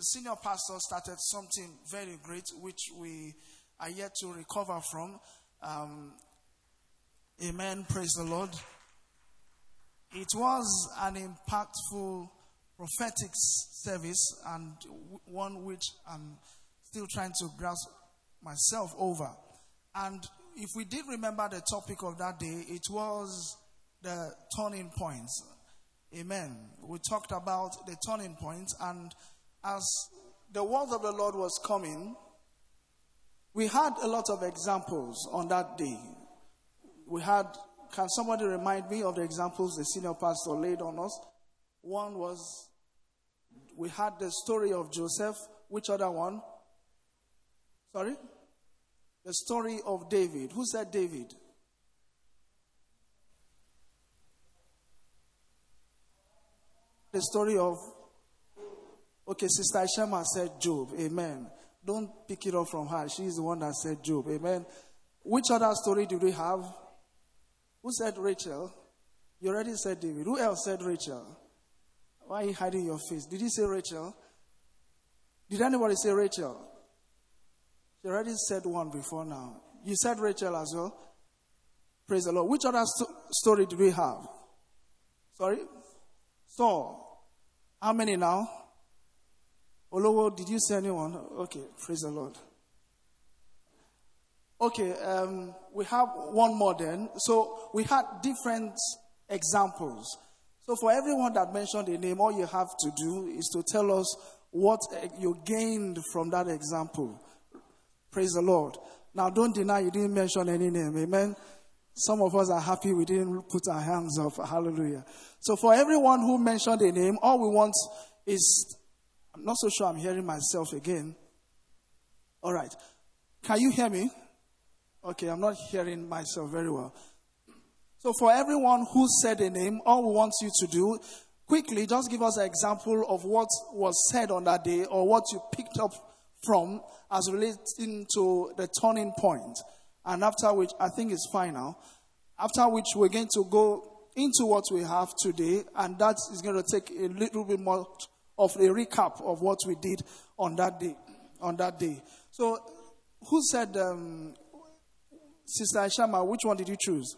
the senior pastor started something very great, which we are yet to recover from. Um, amen. Praise the Lord. It was an impactful prophetic service and one which I'm still trying to grasp myself over. And if we did remember the topic of that day, it was the turning points. Amen. We talked about the turning points, and as the word of the Lord was coming, we had a lot of examples on that day. We had, can somebody remind me of the examples the senior pastor laid on us? One was, we had the story of Joseph. Which other one? Sorry? The story of David. Who said David? The story of. Okay, Sister Shema said Job. Amen. Don't pick it up from her. She's the one that said Job. Amen. Which other story do we have? Who said Rachel? You already said David. Who else said Rachel? Why are you hiding your face? Did you say Rachel? Did anybody say Rachel? She already said one before now. You said Rachel as well. Praise the Lord. Which other st- story do we have? Sorry? Saul. How many now? Olowo, did you see anyone? Okay, praise the Lord. Okay, um, we have one more then. So we had different examples. So for everyone that mentioned a name, all you have to do is to tell us what you gained from that example. Praise the Lord. Now, don't deny you didn't mention any name. Amen. Some of us are happy we didn't put our hands up. Hallelujah. So, for everyone who mentioned a name, all we want is I'm not so sure I'm hearing myself again. All right. Can you hear me? Okay, I'm not hearing myself very well. So, for everyone who said a name, all we want you to do quickly just give us an example of what was said on that day or what you picked up from as relating to the turning point. And after which, I think it's final. After which, we're going to go into what we have today, and that is going to take a little bit more of a recap of what we did on that day. On that day. So, who said, um, Sister Shama, which one did you choose?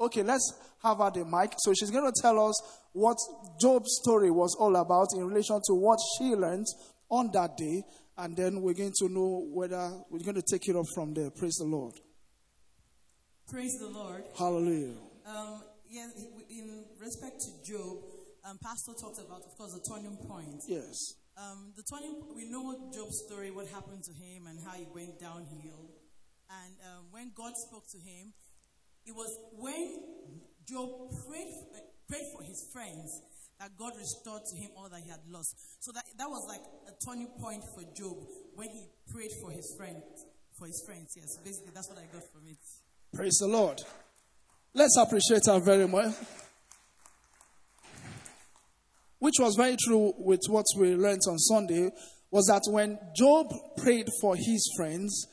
Okay, let's have her the mic. So she's going to tell us what Job's story was all about in relation to what she learned on that day and then we're going to know whether we're going to take it up from there. Praise the Lord. Praise the Lord. Hallelujah. Um, yes, in respect to Job, um, Pastor talked about, of course, the turning point. Yes. Um, the turning, we know Job's story, what happened to him, and how he went downhill. And um, when God spoke to him, it was when Job prayed, prayed for his friends that God restored to him all that he had lost. So that, that was like a turning point for Job when he prayed for his friend, for his friends. Yes, basically that's what I got from it. Praise the Lord. Let's appreciate her very much. Which was very true with what we learned on Sunday was that when Job prayed for his friends,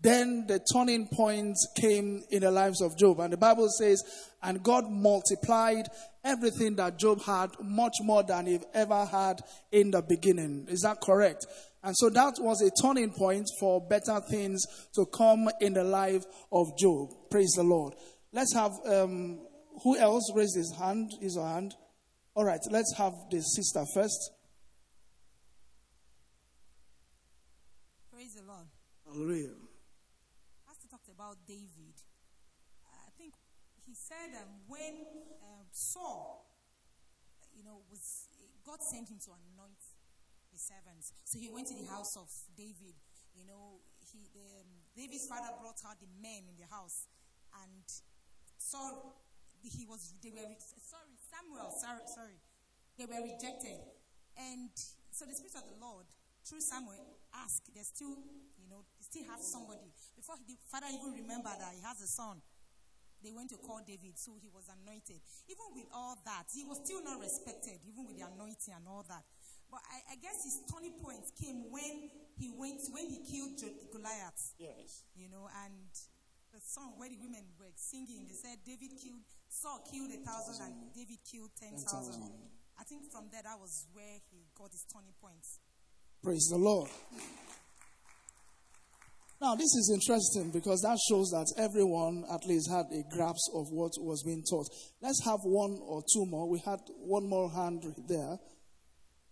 then the turning point came in the lives of Job. And the Bible says, and God multiplied everything that Job had much more than he ever had in the beginning. Is that correct? And so that was a turning point for better things to come in the life of Job. Praise the Lord. Let's have, um, who else raised his hand, his hand? All right, let's have the sister first. Praise the Lord. Hallelujah. Pastor talked about David. I think he said um, when Saul, you know, was God sent him to anoint his servants. So he went to the house of David. You know, he the, um, David's father brought out the men in the house, and Saul, he was they were sorry Samuel, sorry sorry, they were rejected, and so the spirit of the Lord through Samuel asked, they still, you know, still have somebody before the father even remembered that he has a son they went to call David, so he was anointed. Even with all that, he was still not respected, even with the anointing and all that. But I, I guess his turning point came when he went, when he killed Goliath. Yes. You know, and the song where the women were singing, they said David killed, Saul killed a thousand, and David killed ten thousand. I think from there, that was where he got his turning point. Praise the Lord. Now, this is interesting because that shows that everyone at least had a grasp of what was being taught. Let's have one or two more. We had one more hand there.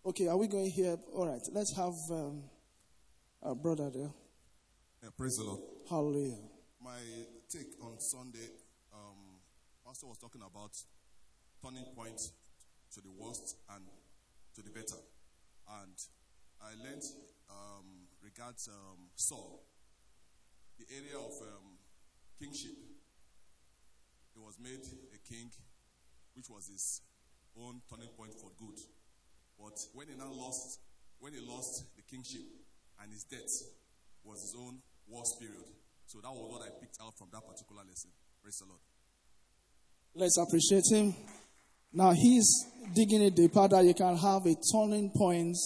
Okay, are we going here? All right, let's have um, our brother there. Yeah, praise the Lord. Hallelujah. My take on Sunday, Pastor was talking about turning point to the worst and to the better. And I learned um, regards um, Saul the area of um, kingship. He was made a king, which was his own turning point for good. But when he now lost, when he lost the kingship and his death was his own worst period. So that was what I picked out from that particular lesson. Praise the Lord. Let's appreciate him. Now he's digging it deeper that you can have a turning point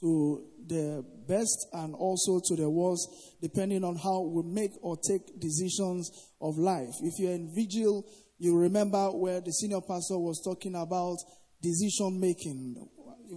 to the best and also to the worst, depending on how we make or take decisions of life. If you're in vigil, you remember where the senior pastor was talking about decision making.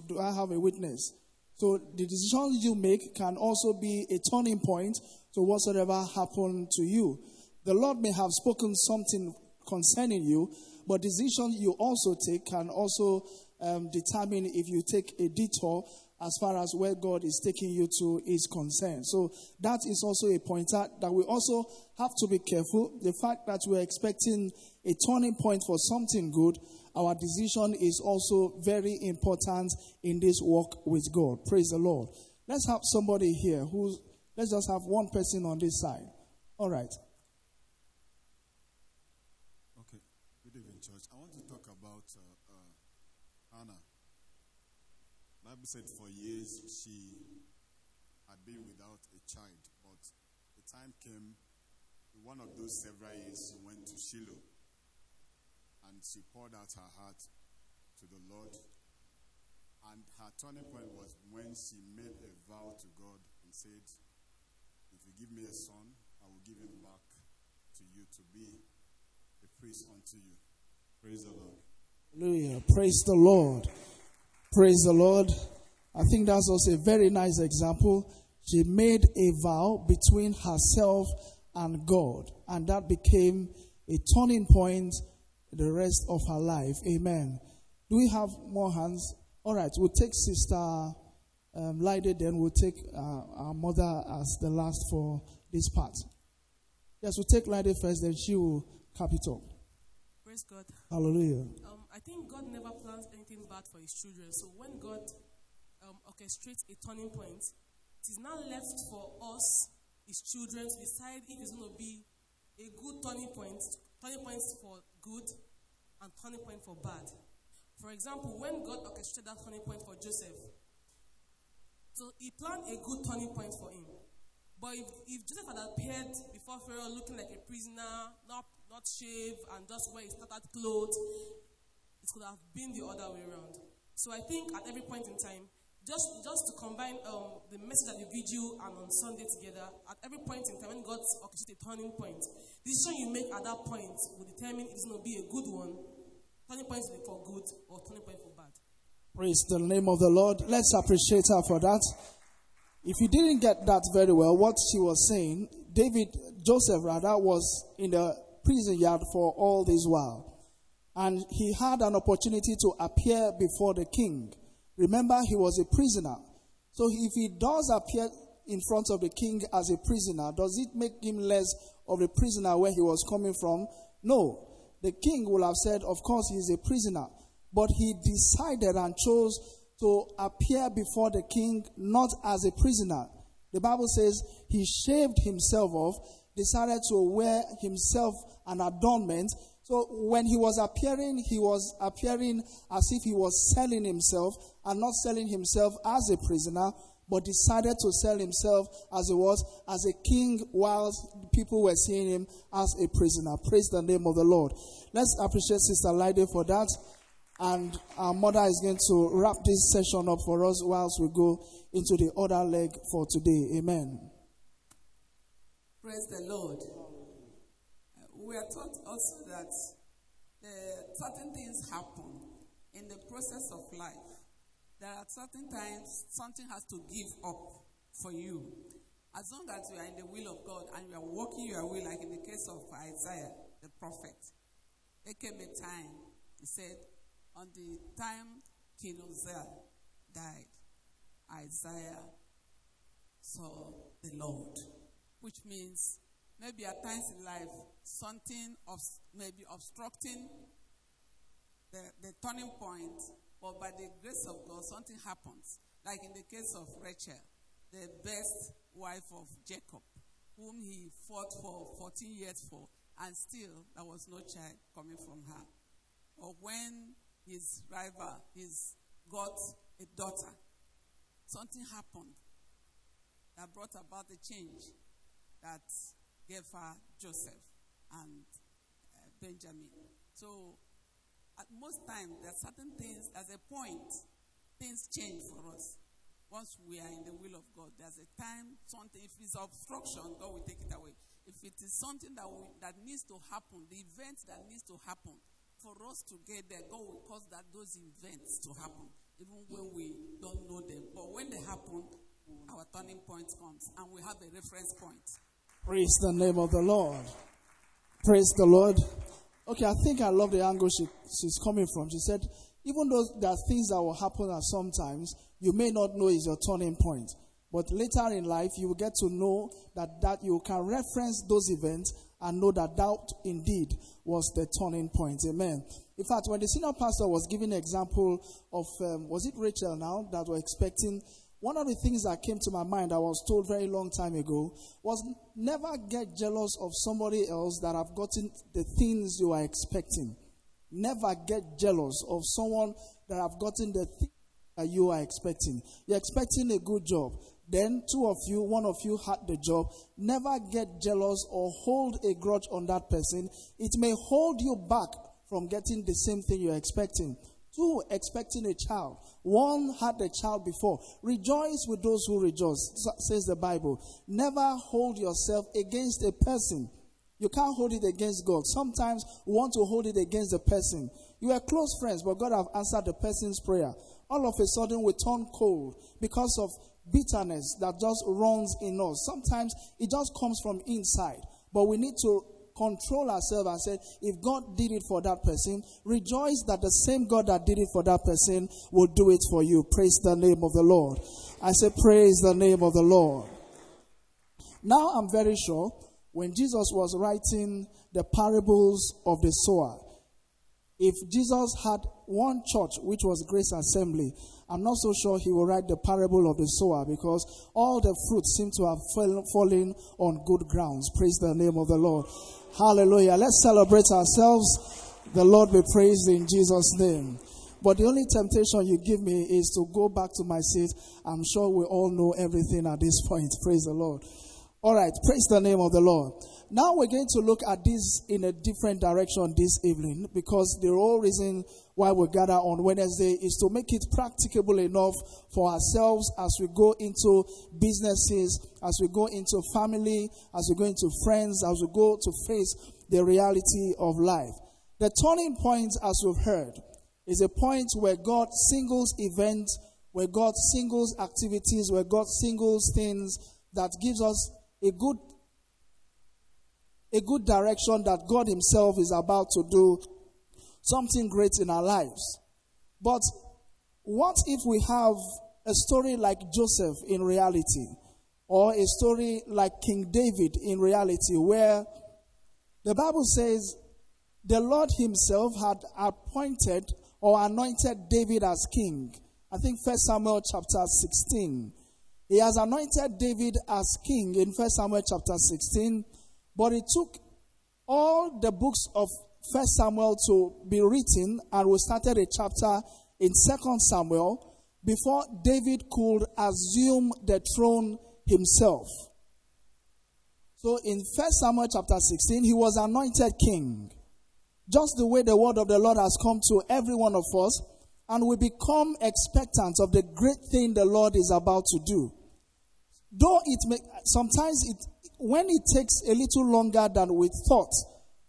Do I have a witness? So the decisions you make can also be a turning point to whatsoever happened to you. The Lord may have spoken something concerning you, but decisions you also take can also um, determine if you take a detour as far as where God is taking you to is concerned. So that is also a pointer that we also have to be careful. The fact that we're expecting a turning point for something good, our decision is also very important in this walk with God. Praise the Lord. Let's have somebody here who's, let's just have one person on this side. All right. Okay. Good evening, church. I want to talk about uh, uh, Hannah. Bible said for years she had been without a child, but the time came, one of those several years, she went to Shiloh and she poured out her heart to the Lord. And her turning point was when she made a vow to God and said, If you give me a son, I will give him back to you to be a priest unto you. Praise the Lord. Hallelujah. Praise the Lord. Praise the Lord. I think that's also a very nice example. She made a vow between herself and God, and that became a turning point the rest of her life. Amen. Do we have more hands? All right, we'll take Sister um, Lydie, then we'll take uh, our mother as the last for this part. Yes, we'll take Lydie first, then she will cap it up. Praise God. Hallelujah. Um, I think God never plans anything bad for his children. So when God orchestrates a turning point, it is now left for us, his children, to decide if it's going to be a good turning point, turning points for good and turning point for bad. For example, when God orchestrated that turning point for Joseph, so he planned a good turning point for him. But if, if Joseph had appeared before Pharaoh looking like a prisoner, not, not shaved, and just wear his tattered clothes, it could have been the other way around. So I think at every point in time, just just to combine um, the message at the video and on Sunday together, at every point in time when God orchestrates a turning point, the decision you make at that point will determine if it's going to be a good one, turning point for good, or turning point for bad. Praise the name of the Lord. Let's appreciate her for that. If you didn't get that very well, what she was saying, David, Joseph rather, was in the prison yard for all this while. And he had an opportunity to appear before the king. Remember, he was a prisoner. So if he does appear in front of the king as a prisoner, does it make him less of a prisoner where he was coming from? No. The king will have said, of course, he is a prisoner. But he decided and chose to appear before the king not as a prisoner. The Bible says he shaved himself off, decided to wear himself an adornment. So when he was appearing, he was appearing as if he was selling himself and not selling himself as a prisoner, but decided to sell himself as he was, as a king, whilst people were seeing him as a prisoner. Praise the name of the Lord. Let's appreciate Sister Lydie for that. And our mother is going to wrap this session up for us whilst we go into the other leg for today. Amen. Praise the Lord. We are taught also that uh, certain things happen in the process of life there are certain times something has to give up for you. As long as you are in the will of God and you are walking your will, like in the case of Isaiah, the prophet, there came a time, he said, on the time King Uzziah died, Isaiah saw the Lord, which means maybe at times in life, something of maybe obstructing the, the turning point, but by the grace of God, something happens. Like in the case of Rachel, the best wife of Jacob, whom he fought for 14 years for, and still there was no child coming from her. Or when his rival, his got a daughter, something happened that brought about the change that her Joseph and uh, Benjamin. So, at most times, there are certain things, as a point, things change for us. Once we are in the will of God, there's a time, something, if it's obstruction, God will take it away. If it is something that, we, that needs to happen, the event that needs to happen, for us to get there, God will cause that those events to happen, even when we don't know them. But when they happen, our turning point comes, and we have a reference point. Praise the name of the Lord. Praise the Lord. Okay, I think I love the angle she, she's coming from. She said, even though there are things that will happen at sometimes, you may not know is your turning point. But later in life, you will get to know that, that you can reference those events and know that doubt indeed was the turning point. Amen. In fact, when the senior pastor was giving an example of, um, was it Rachel now that were expecting one of the things that came to my mind, I was told very long time ago, was never get jealous of somebody else that have gotten the things you are expecting. Never get jealous of someone that have gotten the things that you are expecting. You're expecting a good job. Then two of you, one of you had the job. Never get jealous or hold a grudge on that person. It may hold you back from getting the same thing you're expecting. Two, expecting a child. One had a child before. Rejoice with those who rejoice, says the Bible. Never hold yourself against a person. You can't hold it against God. Sometimes we want to hold it against the person. You are close friends, but God have answered the person's prayer. All of a sudden we turn cold because of bitterness that just runs in us. Sometimes it just comes from inside. But we need to control ourselves and say, if God did it for that person, rejoice that the same God that did it for that person will do it for you. Praise the name of the Lord. I say, praise the name of the Lord. Now I'm very sure when Jesus was writing the parables of the sower, if Jesus had one church, which was Grace Assembly, I'm not so sure he will write the parable of the sower because all the fruits seem to have fallen on good grounds. Praise the name of the Lord. Hallelujah. Let's celebrate ourselves. The Lord be praised in Jesus' name. But the only temptation you give me is to go back to my seat. I'm sure we all know everything at this point. Praise the Lord. All right. Praise the name of the Lord. Now we're going to look at this in a different direction this evening because the whole reason why we gather on Wednesday is to make it practicable enough for ourselves as we go into businesses, as we go into family, as we go into friends, as we go to face the reality of life. The turning point, as we've heard, is a point where God singles events, where God singles activities, where God singles things that gives us a good a good direction that God Himself is about to do something great in our lives. But what if we have a story like Joseph in reality, or a story like King David in reality, where the Bible says the Lord Himself had appointed or anointed David as king? I think First Samuel chapter 16. He has anointed David as king in First Samuel chapter 16 but it took all the books of First Samuel to be written, and we started a chapter in Second Samuel before David could assume the throne himself. So in First Samuel chapter 16, he was anointed king. Just the way the word of the Lord has come to every one of us, and we become expectant of the great thing the Lord is about to do. Though it may, sometimes it, when it takes a little longer than we thought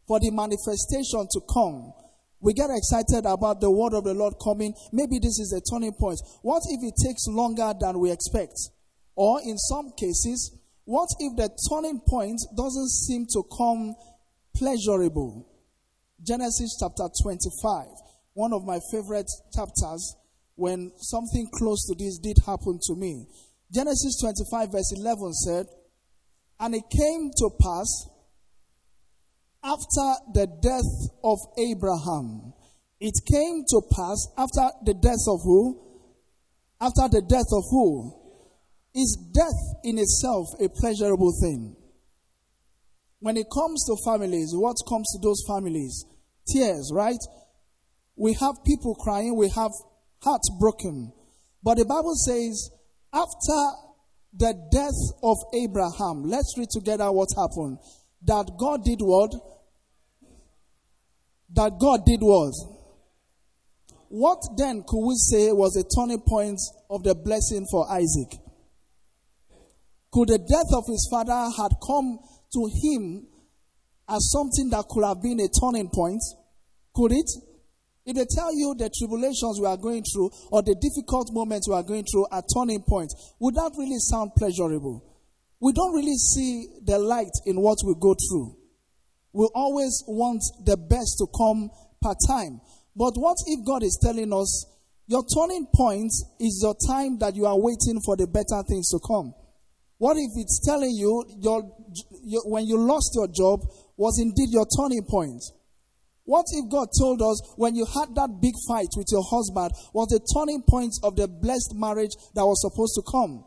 for the manifestation to come, We get excited about the word of the Lord coming. Maybe this is a turning point. What if it takes longer than we expect? Or in some cases, what if the turning point doesn't seem to come pleasurable? Genesis chapter 25, one of my favorite chapters when something close to this did happen to me. Genesis 25, verse 11 said, And it came to pass after the death of Abraham. It came to pass after the death of who? After the death of who? Is death in itself a pleasurable thing? When it comes to families, what comes to those families? Tears, right? We have people crying, we have hearts broken. But the Bible says, after the death of Abraham, let's read together what happened. That God did what? That God did what? What then could we say was a turning point of the blessing for Isaac? Could the death of his father had come to him as something that could have been a turning point? Could it? If they tell you the tribulations we are going through or the difficult moments we are going through are turning points, would that really sound pleasurable? We don't really see the light in what we go through. We always want the best to come part time. But what if God is telling us your turning point is your time that you are waiting for the better things to come? What if it's telling you your, your when you lost your job was indeed your turning point? What if God told us when you had that big fight with your husband was the turning point of the blessed marriage that was supposed to come?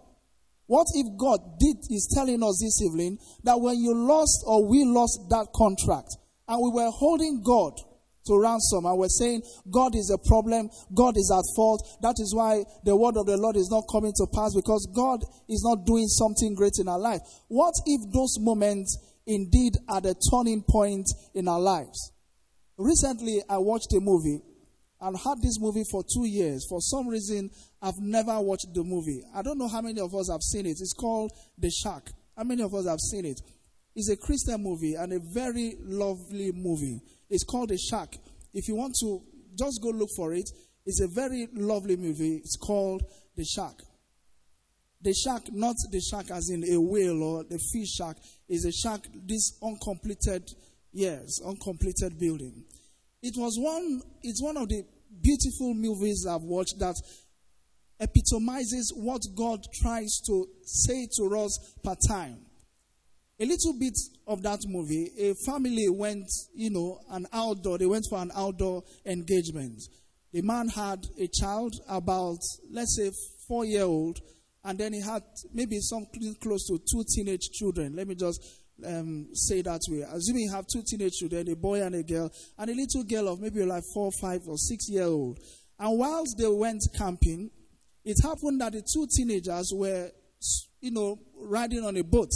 What if God did is telling us this evening that when you lost or we lost that contract and we were holding God to ransom and we're saying God is a problem, God is at fault. That is why the word of the Lord is not coming to pass because God is not doing something great in our life. What if those moments indeed are the turning point in our lives? Recently, I watched a movie and had this movie for two years. For some reason, I've never watched the movie. I don't know how many of us have seen it. It's called The Shack. How many of us have seen it? It's a Christian movie and a very lovely movie. It's called The Shack. If you want to, just go look for it. It's a very lovely movie. It's called The Shack. The shack, not the shark as in a whale or the fish shark, is a shack, this uncompleted Yes, uncompleted building. It was one, it's one of the beautiful movies I've watched that epitomizes what God tries to say to us per time. A little bit of that movie, a family went, you know, an outdoor, they went for an outdoor engagement. The man had a child about, let's say, four year old, and then he had maybe something close to two teenage children. Let me just um, say that way. Assuming you have two teenage children, a boy and a girl, and a little girl of maybe like four, five, or six year old. And whilst they went camping, it happened that the two teenagers were, you know, riding on a boat.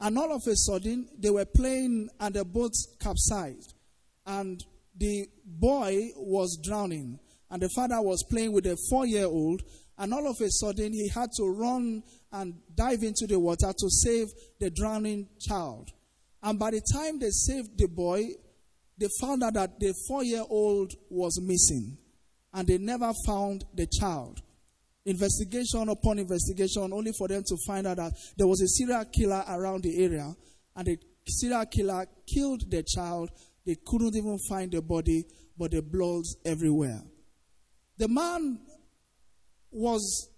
And all of a sudden, they were playing and the boat capsized. And the boy was drowning. And the father was playing with a four year old. And all of a sudden, he had to run and dive into the water to save the drowning child. And by the time they saved the boy, they found out that the four year old was missing. And they never found the child. Investigation upon investigation, only for them to find out that there was a serial killer around the area. And the serial killer killed the child. They couldn't even find the body, but the blood's everywhere. The man was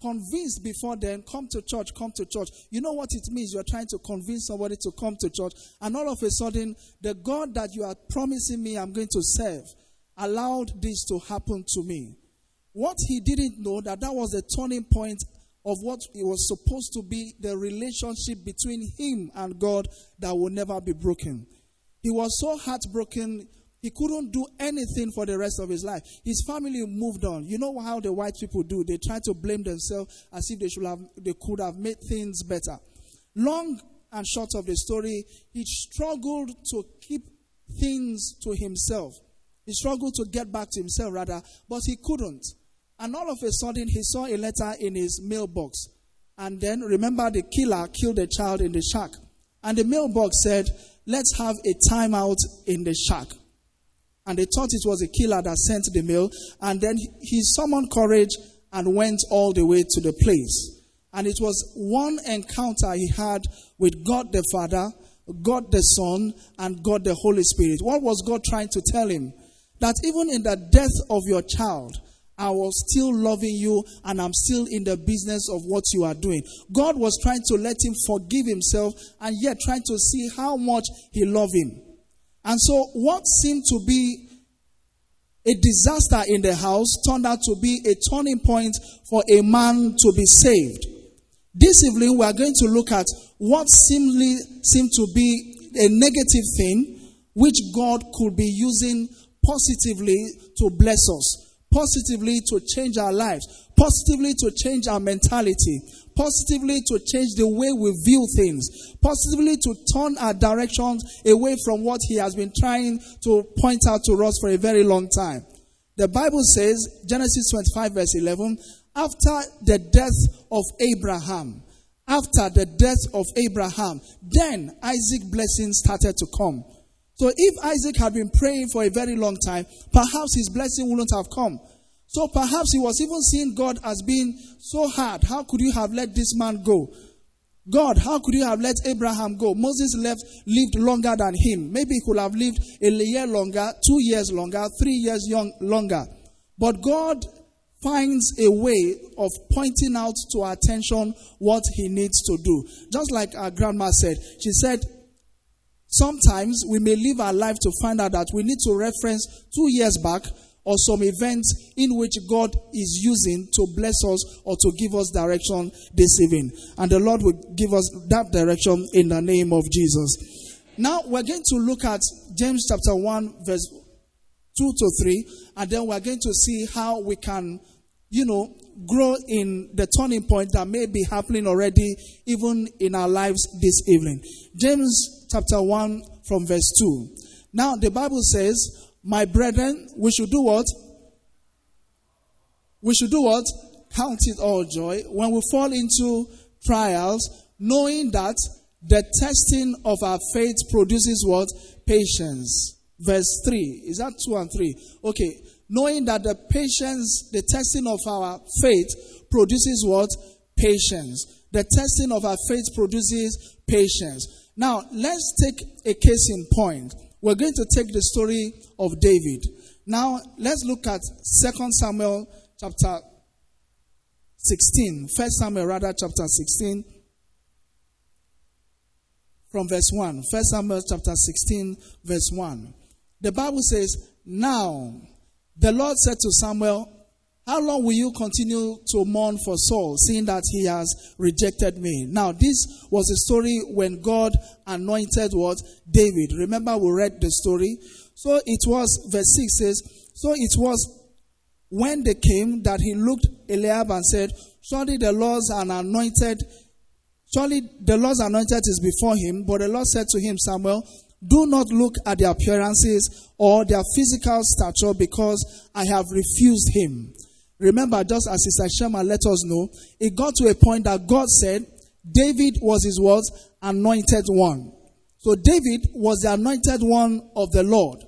convinced before then, come to church, come to church. You know what it means? You're trying to convince somebody to come to church, and all of a sudden, the God that you are promising me I'm going to serve allowed this to happen to me. What he didn't know that that was the turning point of what it was supposed to be the relationship between him and God that will never be broken. He was so heartbroken he couldn't do anything for the rest of his life. His family moved on. You know how the white people do? They try to blame themselves as if they should have they could have made things better. Long and short of the story, he struggled to keep things to himself. He struggled to get back to himself rather, but he couldn't. And all of a sudden he saw a letter in his mailbox. And then remember the killer killed a child in the shack. And the mailbox said, Let's have a timeout in the shack. And they thought it was a killer that sent the mail. And then he summoned courage and went all the way to the place. And it was one encounter he had with God the Father, God the Son, and God the Holy Spirit. What was God trying to tell him? That even in the death of your child, I was still loving you and I'm still in the business of what you are doing. God was trying to let him forgive himself and yet trying to see how much he loved him. And so, what seemed to be a disaster in the house turned out to be a turning point for a man to be saved. This evening, we are going to look at what seemingly seemed to be a negative thing, which God could be using positively to bless us positively to change our lives, positively to change our mentality, positively to change the way we view things, positively to turn our directions away from what He has been trying to point out to us for a very long time. The Bible says, Genesis 25, verse 11, after the death of Abraham, after the death of Abraham, then Isaac's blessing started to come. So if Isaac had been praying for a very long time, perhaps his blessing wouldn't have come. So perhaps he was even seeing God as being so hard. How could you have let this man go? God, how could you have let Abraham go? Moses left, lived longer than him. Maybe he could have lived a year longer, two years longer, three years young, longer. But God finds a way of pointing out to our attention what he needs to do. Just like our grandma said, she said, Sometimes we may live our life to find out that we need to reference two years back or some events in which God is using to bless us or to give us direction this evening. And the Lord will give us that direction in the name of Jesus. Now we're going to look at James chapter 1, verse 2 to 3, and then we're going to see how we can, you know, grow in the turning point that may be happening already, even in our lives this evening. James chapter 1 from verse 2. Now, the Bible says, My brethren, we should do what? We should do what? Count it all joy when we fall into trials, knowing that the testing of our faith produces what? Patience. Verse 3. Is that 2 and 3? Okay. Knowing that the patience, the testing of our faith produces what? Patience. The testing of our faith produces patience. Now, let's take a case in point. We're going to take the story of David. Now, let's look at 2 Samuel chapter 16. 1 Samuel, rather, chapter 16, from verse 1. 1 Samuel chapter 16, verse 1. The Bible says, Now the Lord said to Samuel, how long will you continue to mourn for Saul, seeing that he has rejected me? Now, this was a story when God anointed what? David. Remember, we read the story. So it was, verse 6 says, So it was when they came that he looked Eliab and said, Surely the Lord's an anointed, surely the Lord's anointed is before him. But the Lord said to him, Samuel, do not look at their appearances or their physical stature because I have refused him. Remember, just as Sister Shema let us know, it got to a point that God said David was his what? Anointed one. So David was the anointed one of the Lord.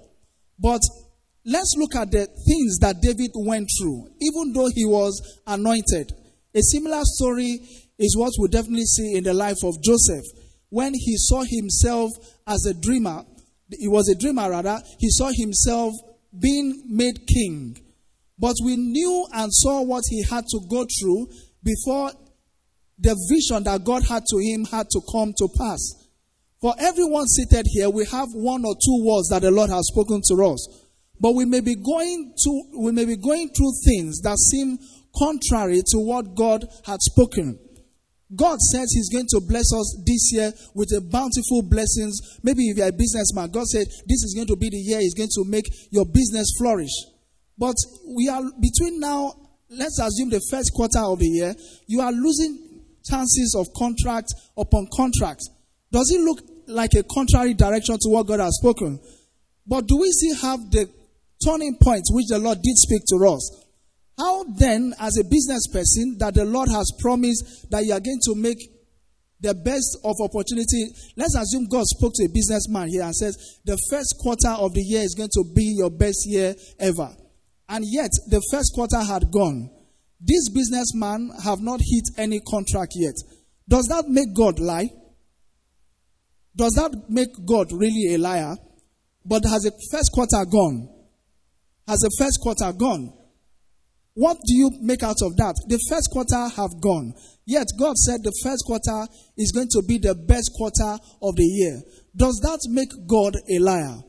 But let's look at the things that David went through, even though he was anointed. A similar story is what we definitely see in the life of Joseph. When he saw himself as a dreamer, he was a dreamer rather, he saw himself being made king. But we knew and saw what he had to go through before the vision that God had to him had to come to pass. For everyone seated here, we have one or two words that the Lord has spoken to us. But we may be going to, we may be going through things that seem contrary to what God had spoken. God says He's going to bless us this year with a bountiful blessings. Maybe if you're a businessman, God said this is going to be the year He's going to make your business flourish. But we are between now, let's assume the first quarter of the year, you are losing chances of contract upon contract. Does it look like a contrary direction to what God has spoken? But do we still have the turning point which the Lord did speak to us? How then, as a business person, that the Lord has promised that you are going to make the best of opportunity. Let's assume God spoke to a businessman here and says, the first quarter of the year is going to be your best year ever. And yet, the first quarter had gone. This businessman have not hit any contract yet. Does that make God lie? Does that make God really a liar? But has the first quarter gone? Has the first quarter gone? What do you make out of that? The first quarter have gone. Yet God said the first quarter is going to be the best quarter of the year. Does that make God a liar?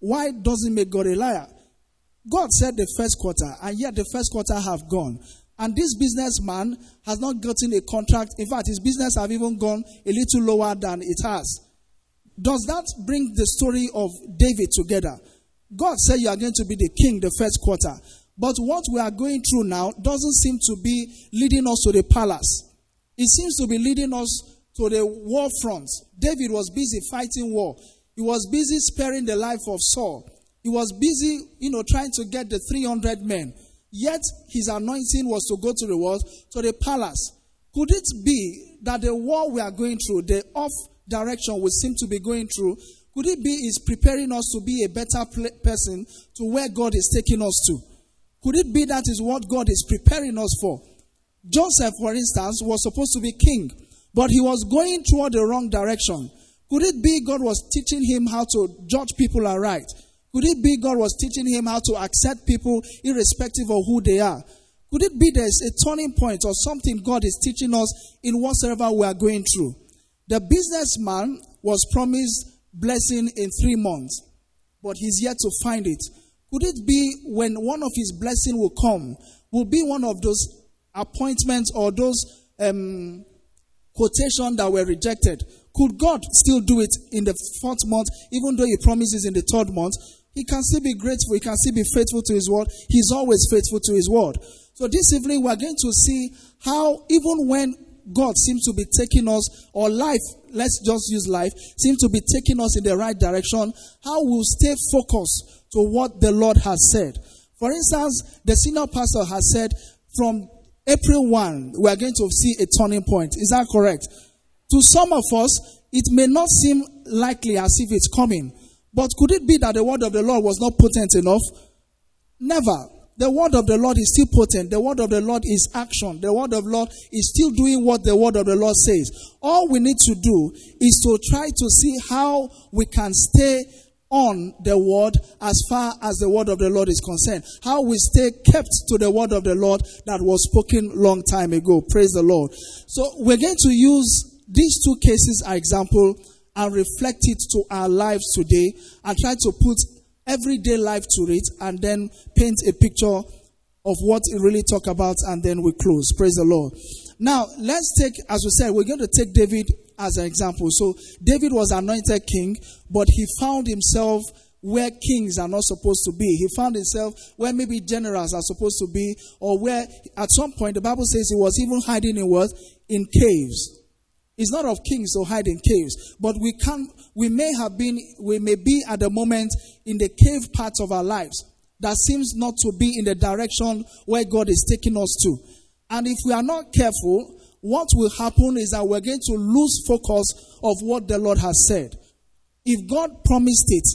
Why does it make God a liar? God said the first quarter, and yet the first quarter have gone. And this businessman has not gotten a contract. In fact, his business have even gone a little lower than it has. Does that bring the story of David together? God said you are going to be the king the first quarter. But what we are going through now doesn't seem to be leading us to the palace. It seems to be leading us to the war front. David was busy fighting war. He was busy sparing the life of Saul. He was busy, you know, trying to get the 300 men. Yet his anointing was to go to the war, to the palace. Could it be that the war we are going through, the off direction we seem to be going through, could it be is preparing us to be a better person to where God is taking us to? Could it be that is what God is preparing us for? Joseph, for instance, was supposed to be king, but he was going toward the wrong direction. Could it be God was teaching him how to judge people aright? Could it be God was teaching him how to accept people irrespective of who they are? Could it be there's a turning point or something God is teaching us in whatsoever we are going through? The businessman was promised blessing in three months, but he's yet to find it. Could it be when one of his blessing will come, will be one of those appointments or those um, that were rejected? Could God still do it in the fourth month, even though he promises in the third month? He can still be grateful. He can still be faithful to his word. He's always faithful to his word. So this evening we're going to see how even when God seems to be taking us, or life, let's just use life, seems to be taking us in the right direction, how we'll stay focused to what the Lord has said. For instance, the senior pastor has said from April 1, we are going to see a turning point. Is that correct? To some of us, it may not seem likely as if it's coming. But could it be that the word of the Lord was not potent enough? Never. The word of the Lord is still potent. The word of the Lord is action. The word of the Lord is still doing what the word of the Lord says. All we need to do is to try to see how we can stay on the word as far as the word of the Lord is concerned. How we stay kept to the word of the Lord that was spoken long time ago. Praise the Lord. So we're going to use these two cases as example and reflect it to our lives today and try to put everyday life to it and then paint a picture of what it really talk about and then we close. Praise the Lord. Now, let's take, as we said, we're going to take David as an example. So, David was anointed king, but he found himself where kings are not supposed to be. He found himself where maybe generals are supposed to be, or where at some point the Bible says he was even hiding in what? In caves. It's not of kings to hide in caves, but we can, we may have been, we may be at the moment in the cave parts of our lives that seems not to be in the direction where God is taking us to. And if we are not careful, what will happen is that we're going to lose focus of what the Lord has said. If God promised it,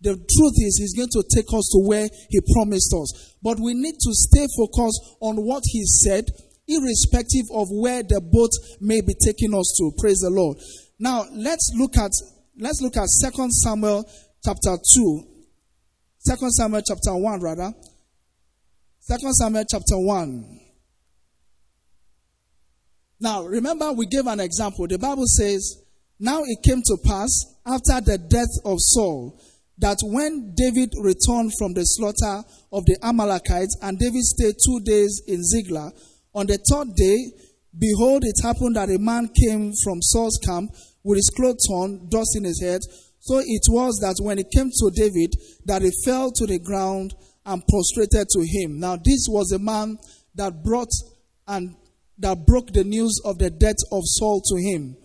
the truth is He's going to take us to where He promised us. But we need to stay focused on what He said irrespective of where the boat may be taking us to. Praise the Lord. Now let's look at let's look at Second Samuel chapter 2. 2 Samuel chapter 1 rather. 2 Samuel chapter 1. Now remember we gave an example. The Bible says, Now it came to pass after the death of Saul that when David returned from the slaughter of the Amalekites and David stayed two days in Ziklag, on the third day, behold, it happened that a man came from Saul's camp with his clothes torn, dust in his head. So it was that when he came to David, that he fell to the ground and prostrated to him. Now, this was a man that brought and that broke the news of the death of Saul to him.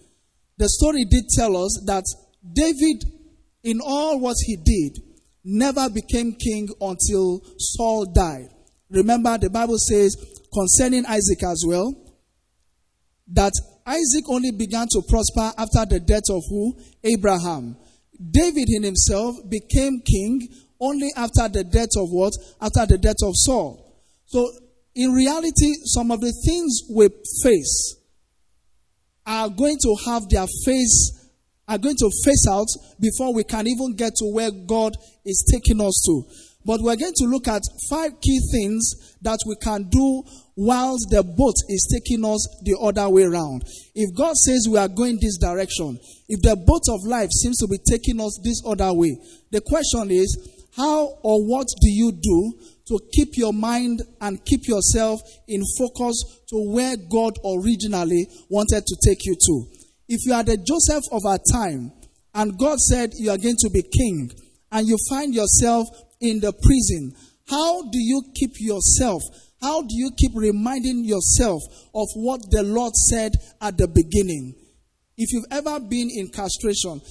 The story did tell us that David, in all what he did, never became king until Saul died. Remember, the Bible says concerning Isaac as well, that Isaac only began to prosper after the death of who? Abraham. David in himself became king only after the death of what? After the death of Saul. So, in reality, some of the things we face are going to have their face, are going to face out before we can even get to where God is taking us to. But we're going to look at five key things that we can do whilst the boat is taking us the other way around. If God says we are going this direction, if the boat of life seems to be taking us this other way, the question is, how or what do you do to keep your mind and keep yourself in focus to where God originally wanted to take you to? If you are the Joseph of our time and God said you are going to be king and you find yourself in the prison, how do you keep yourself? How do you keep reminding yourself of what the Lord said at the beginning? If you've ever been in castration,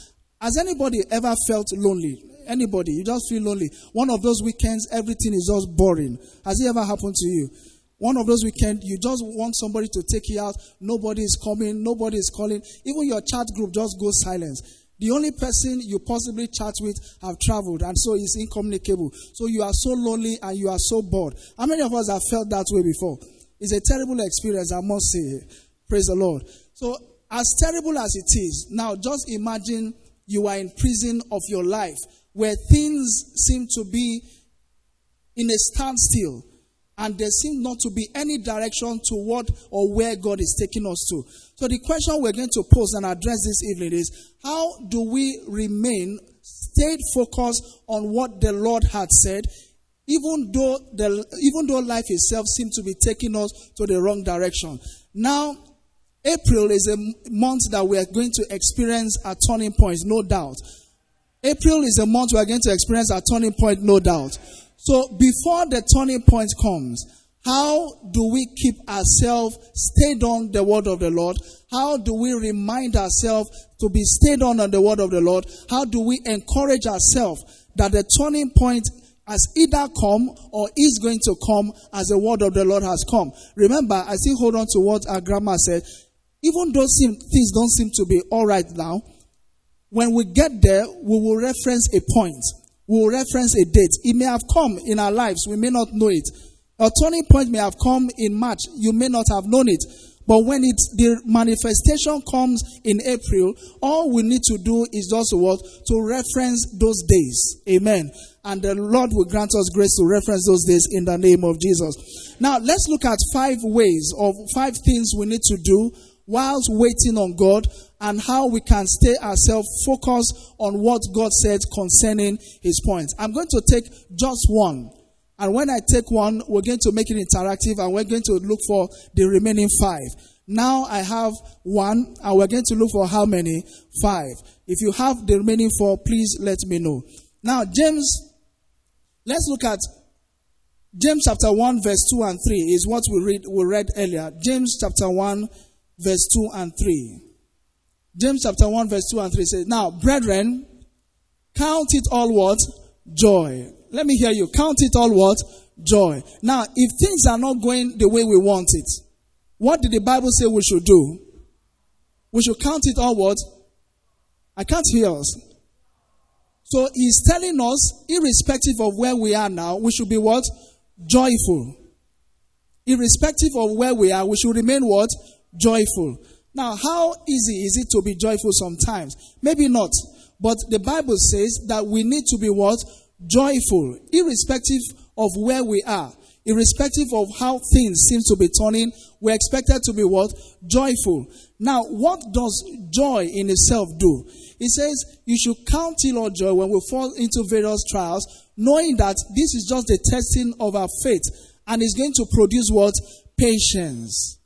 has anybody ever felt lonely? Anybody? You just feel lonely. One of those weekends, everything is just boring. Has it ever happened to you? One of those weekends, you just want somebody to take you out. Nobody is coming. Nobody is calling. Even your chat group just goes silent. The only person you possibly chat with have traveled and so is incommunicable. So you are so lonely and you are so bored. How many of us have felt that way before? It's a terrible experience, I must say. Praise the Lord. So, as terrible as it is, now just imagine you are in prison of your life where things seem to be in a standstill and there seems not to be any direction to what or where God is taking us to. So the question we're going to pose and address this evening is how do we remain stayed focused on what the Lord had said even though the even though life itself seems to be taking us to the wrong direction. Now April is a month that we are going to experience a turning point, no doubt. April is a month we are going to experience a turning point, no doubt. So before the turning point comes, how do we keep ourselves stayed on the word of the Lord? How do we remind ourselves to be stayed on on the word of the Lord? How do we encourage ourselves that the turning point has either come or is going to come as the word of the Lord has come? Remember, I still hold on to what our grandma said. Even though things don't seem to be all right now, when we get there, we will reference a point. We will reference a date. It may have come in our lives. We may not know it. A turning point may have come in March. You may not have known it. But when it, the manifestation comes in April, all we need to do is just what? To reference those days. Amen. And the Lord will grant us grace to reference those days in the name of Jesus. Now, let's look at five ways of five things we need to do whilst waiting on God and how we can stay ourselves focused on what God said concerning his points. I'm going to take just one. And when I take one, we're going to make it interactive and we're going to look for the remaining five. Now I have one and we're going to look for how many? Five. If you have the remaining four, please let me know. Now, James, let's look at James chapter 1 verse 2 and 3 is what we read, we read earlier. James chapter 1 verse 2 and 3. James chapter 1 verse 2 and 3 says, Now, brethren, count it all what? Joy. Let me hear you. Count it all what? Joy. Now, if things are not going the way we want it, what did the Bible say we should do? We should count it all what? I can't hear us. So he's telling us, irrespective of where we are now, we should be what? Joyful. Irrespective of where we are, we should remain what? Joyful. Now, how easy is it to be joyful sometimes? Maybe not. But the Bible says that we need to be what? Joyful, irrespective of where we are, irrespective of how things seem to be turning, we're expected to be what? Joyful. Now, what does joy in itself do? It says you should count it all joy when we fall into various trials, knowing that this is just the testing of our faith and is going to produce what? Patience.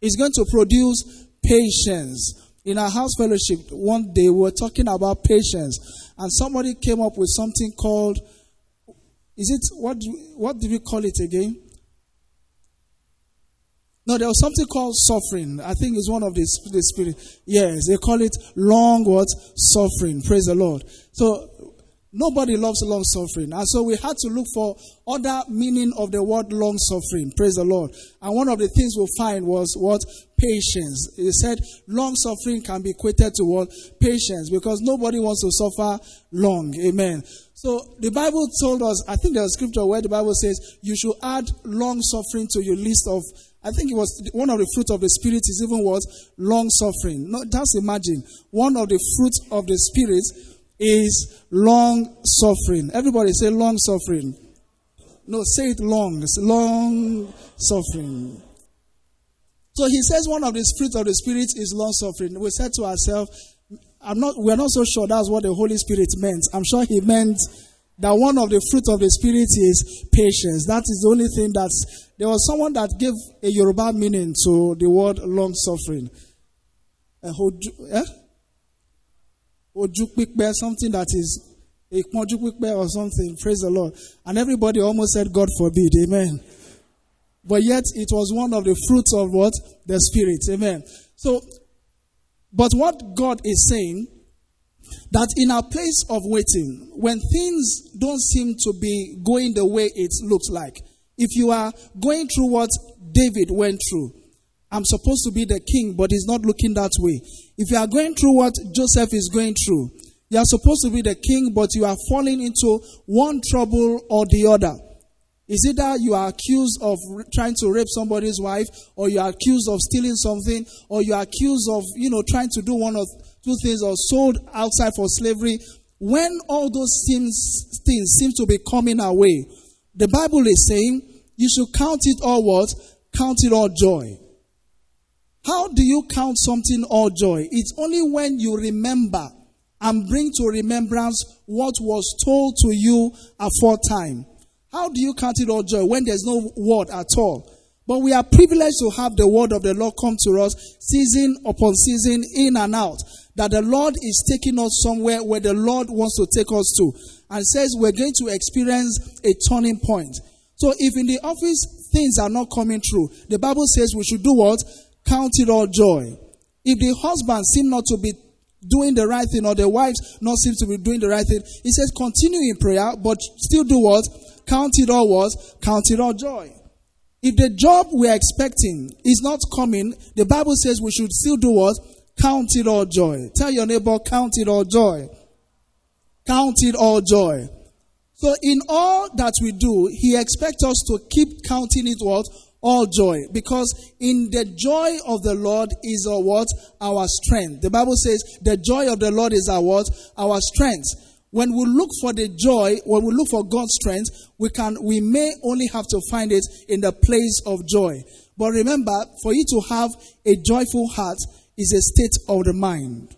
It's going to produce patience. In our house fellowship, one day we were talking about patience, and somebody came up with something called, is it, what do, what do we call it again? No, there was something called suffering. I think it's one of the, the spirit. Yes, they call it long what? Suffering. Praise the Lord. So, Nobody loves long suffering. And so we had to look for other meaning of the word long suffering. Praise the Lord. And one of the things we'll find was what? Patience. He said long suffering can be equated to what? Patience. Because nobody wants to suffer long. Amen. So the Bible told us, I think there's scripture where the Bible says you should add long suffering to your list of I think it was one of the fruit of the spirit is even what long suffering. Just imagine one of the fruits of the spirit is long suffering. Everybody say long suffering. No, say it long. It's long suffering. So he says one of the fruits of the spirit is long suffering. We said to ourselves, I'm not we're not so sure that's what the Holy Spirit meant. I'm sure he meant that one of the fruit of the spirit is patience. That is the only thing that's there was someone that gave a Yoruba meaning to the word long suffering. Eh? Uh, eh? something that is a or something. Praise the Lord. And everybody almost said, God forbid. Amen. But yet it was one of the fruits of what? The Spirit. Amen. So, but what God is saying, that in our place of waiting, when things don't seem to be going the way it looks like, if you are going through what David went through, I'm supposed to be the king, but he's not looking that way. If you are going through what Joseph is going through, you are supposed to be the king, but you are falling into one trouble or the other. Is it that you are accused of trying to rape somebody's wife, or you are accused of stealing something, or you are accused of, you know, trying to do one of two things, or sold outside for slavery? When all those things, things seem to be coming our way, the Bible is saying you should count it all what? Count it all joy. How do you count something all joy? It's only when you remember and bring to remembrance what was told to you aforetime. How do you count it all joy when there's no word at all? But we are privileged to have the word of the Lord come to us season upon season, in and out. That the Lord is taking us somewhere where the Lord wants to take us to. And says we're going to experience a turning point. So if in the office things are not coming true, the Bible says we should do what? Count it all joy. If the husband seem not to be doing the right thing or the wives not seem to be doing the right thing, he says continue in prayer, but still do what? Count it all what? Count it all joy. If the job we're expecting is not coming, the Bible says we should still do what? Count it all joy. Tell your neighbor, count it all joy. Count it all joy. So in all that we do, he expects us to keep counting it what? All joy. Because in the joy of the Lord is our what? Our strength. The Bible says the joy of the Lord is our what? Our strength. When we look for the joy, when we look for God's strength, we can, we may only have to find it in the place of joy. But remember, for you to have a joyful heart is a state of the mind.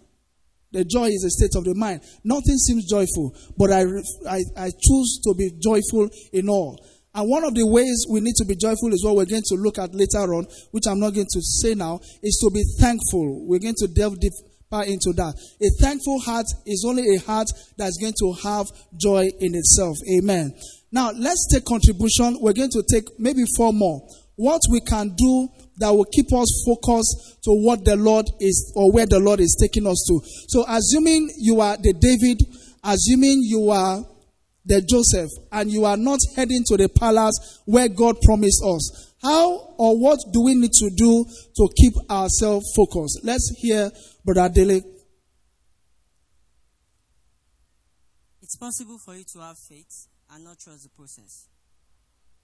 The joy is a state of the mind. Nothing seems joyful, but I, I, I choose to be joyful in all. And one of the ways we need to be joyful is what we're going to look at later on, which I'm not going to say now, is to be thankful. We're going to delve deeper into that. A thankful heart is only a heart that's going to have joy in itself. Amen. Now, let's take contribution. We're going to take maybe four more. What we can do that will keep us focused to what the Lord is or where the Lord is taking us to. So, assuming you are the David, assuming you are the Joseph, and you are not heading to the palace where God promised us, how or what do we need to do to keep ourselves focused? Let's hear Brother Dele. It's possible for you to have faith and not trust the process.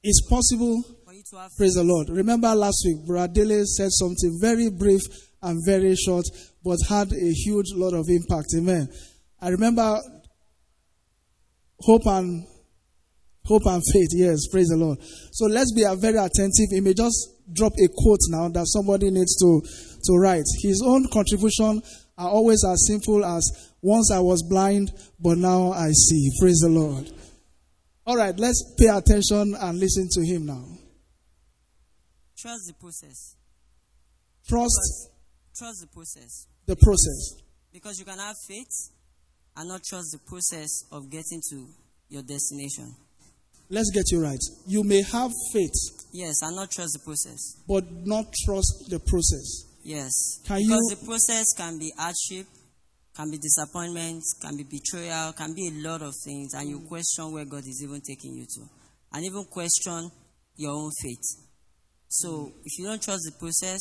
It's possible. for you to have Praise the Lord. Remember last week, Brother said something very brief and very short, but had a huge lot of impact. Amen. I remember hope and hope and faith. Yes, praise the Lord. So let's be very attentive. He may just drop a quote now that somebody needs to to write. His own contribution are always as simple as once I was blind, but now I see. Praise the Lord. All right, let's pay attention and listen to him now. Trust the process. Trust. Because, trust the process. The process. Because you can have faith and not trust the process of getting to your destination. Let's get you right. You may have faith. Yes, and not trust the process. But not trust the process. Yes. Can because you, the process can be hardship, can be disappointment, can be betrayal, can be a lot of things, and you question where God is even taking you to, and even question your own faith. So, if you don't trust the process,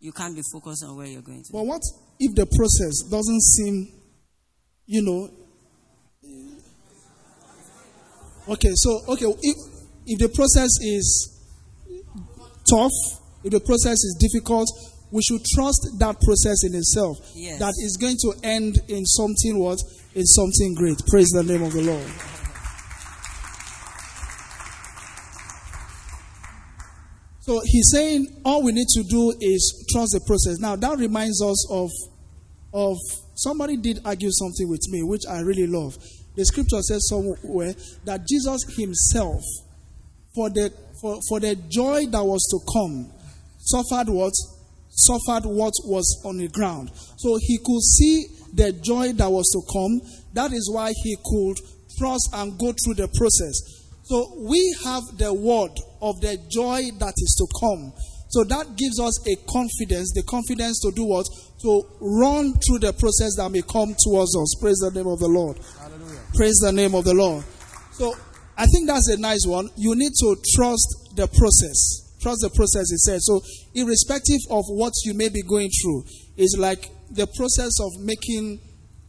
you can't be focused on where you're going to. But what if the process doesn't seem, you know, okay, so, okay, if, if the process is tough, if the process is difficult, we should trust that process in itself. Yes. That is going to end in something what? In something great. Praise the name of the Lord. So he's saying all we need to do is trust the process. Now that reminds us of of somebody did argue something with me, which I really love. The scripture says somewhere that Jesus himself, for the for, for the joy that was to come, suffered what? Suffered what was on the ground. So he could see the joy that was to come. That is why he could trust and go through the process. So we have the word of the joy that is to come. So that gives us a confidence, the confidence to do what? To run through the process that may come towards us. Praise the name of the Lord. Hallelujah. Praise the name of the Lord. So I think that's a nice one. You need to trust the process. Trust the process, it says. So, irrespective of what you may be going through, it's like the process of making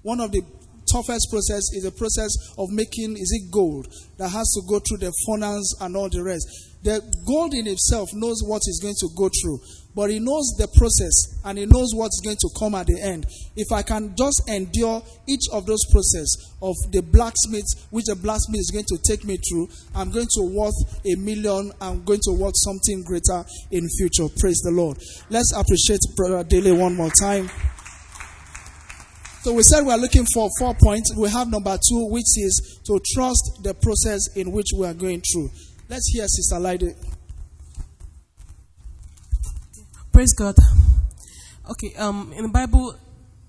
one of the toughest process is the process of making is it gold that has to go through the furnace and all the rest. The gold in itself knows what is going to go through, but it knows the process and it knows what's going to come at the end. If I can just endure each of those process of the blacksmith, which the blacksmith is going to take me through, I'm going to worth a million. I'm going to worth something greater in future. Praise the Lord. Let's appreciate Brother Dele one more time. So we said we are looking for four points. We have number two, which is to trust the process in which we are going through. Let's hear Sister Lyde. Praise God. Okay, um, in the Bible,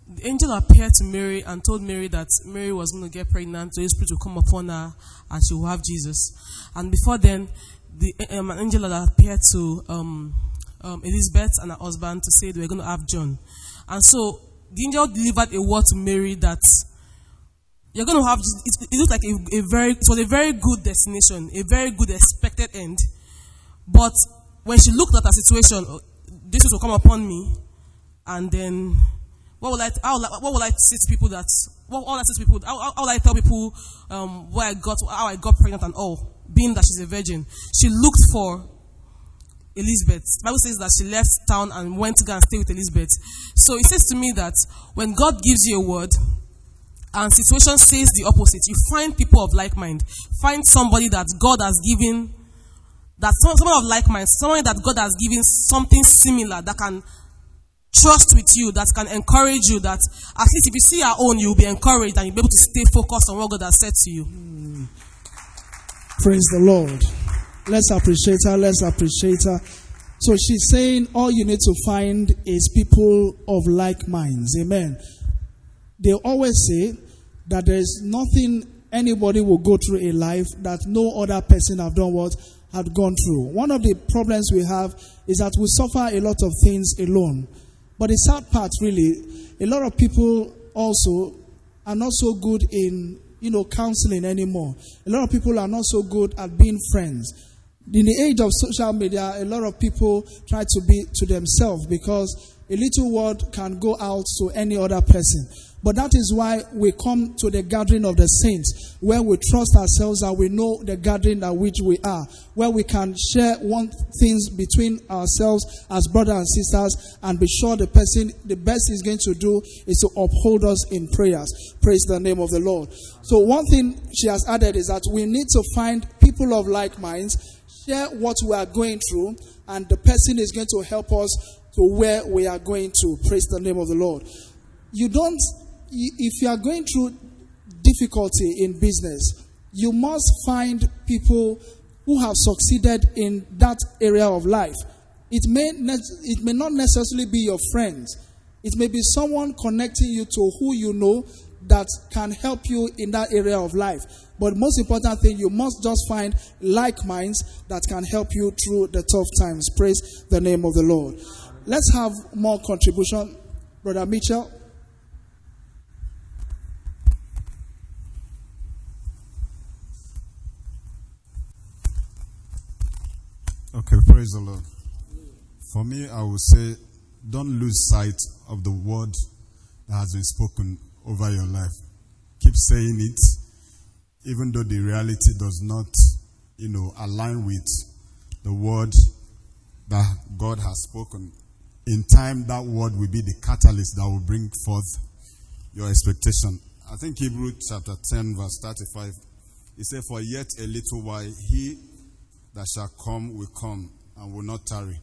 the angel appeared to Mary and told Mary that Mary was going to get pregnant, so the Spirit will come upon her, and she will have Jesus. And before then, the um, an angel had appeared to um, um, Elizabeth and her husband to say they were going to have John. And so the angel delivered a word to Mary that you're going to have, it, it looked like a, a very, it was a very good destination, a very good expected end. But when she looked at her situation, oh, this will come upon me, and then what will I, how, what will I say to people that, what will I say to people, how, how will I tell people um, where I got, how I got pregnant and all, being that she's a virgin? She looked for Elizabeth. The Bible says that she left town and went to go and stay with Elizabeth. So it says to me that when God gives you a word and situation says the opposite, you find people of like mind. Find somebody that God has given, that someone of like mind, someone that God has given something similar that can trust with you, that can encourage you, that at least if you see your own, you'll be encouraged and you'll be able to stay focused on what God has said to you. Praise the Lord. Let's appreciate her. Let's appreciate her. So she's saying all you need to find is people of like minds. Amen. They always say that there's nothing anybody will go through in life that no other person have done what had gone through. One of the problems we have is that we suffer a lot of things alone. But the sad part really, a lot of people also are not so good in you know counseling anymore. A lot of people are not so good at being friends in the age of social media, a lot of people try to be to themselves because a little word can go out to any other person. But that is why we come to the gathering of the saints, where we trust ourselves and we know the gathering at which we are, where we can share one things between ourselves as brothers and sisters and be sure the person, the best is going to do is to uphold us in prayers. Praise the name of the Lord. So one thing she has added is that we need to find people of like minds share what we are going through, and the person is going to help us to where we are going to. Praise the name of the Lord. You don't, if you are going through difficulty in business, you must find people who have succeeded in that area of life. It may, it may not necessarily be your friends. It may be someone connecting you to who you know that can help you in that area of life. But most important thing, you must just find like minds that can help you through the tough times. Praise the name of the Lord. Let's have more contribution. Brother Mitchell. Praise the Lord. For me, I would say, don't lose sight of the word that has been spoken over your life. Keep saying it, even though the reality does not, you know, align with the word that God has spoken. In time, that word will be the catalyst that will bring forth your expectation. I think Hebrews chapter 10, verse 35, it says, For yet a little while, he that shall come will come and will not tarry.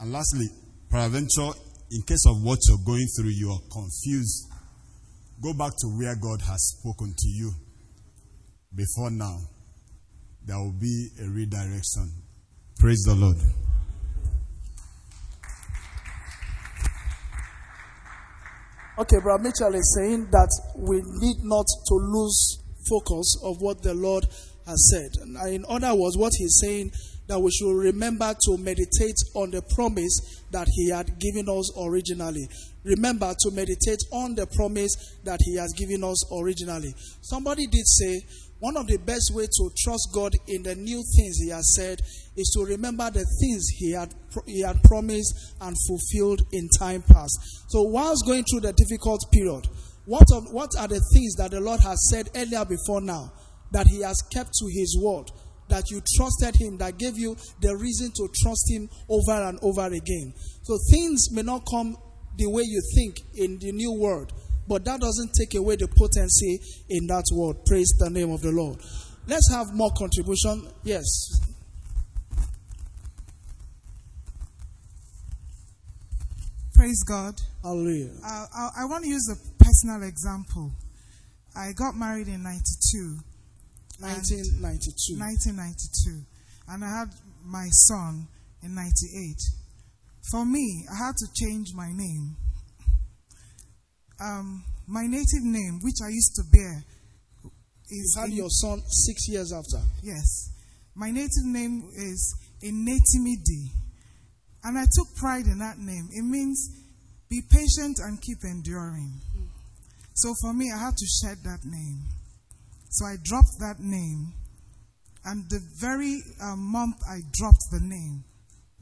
And lastly, peradventure, in case of what you're going through, you are confused. Go back to where God has spoken to you before now. There will be a redirection. Praise the Lord. Okay, Brother Mitchell is saying that we need not to lose focus of what the Lord has said. In other words, what he's saying that we should remember to meditate on the promise that he had given us originally. Remember to meditate on the promise that he has given us originally. Somebody did say one of the best way to trust God in the new things he has said is to remember the things he had he had promised and fulfilled in time past. So whilst going through the difficult period, what of, what are the things that the Lord has said earlier before now that he has kept to his word? That you trusted him, that gave you the reason to trust him over and over again. So things may not come the way you think in the new world, but that doesn't take away the potency in that word. Praise the name of the Lord. Let's have more contribution. Yes. Praise God. Hallelujah. Uh, I, I want to use a personal example. I got married in 92. And- 1992. 1992. And I had my son in 98. For me, I had to change my name. Um, my native name, which I used to bear, is You had in- your son six years after. Yes. My native name is Inetimidi. And I took pride in that name. It means be patient and keep enduring. So for me, I had to shed that name. So I dropped that name. And the very uh, month I dropped the name,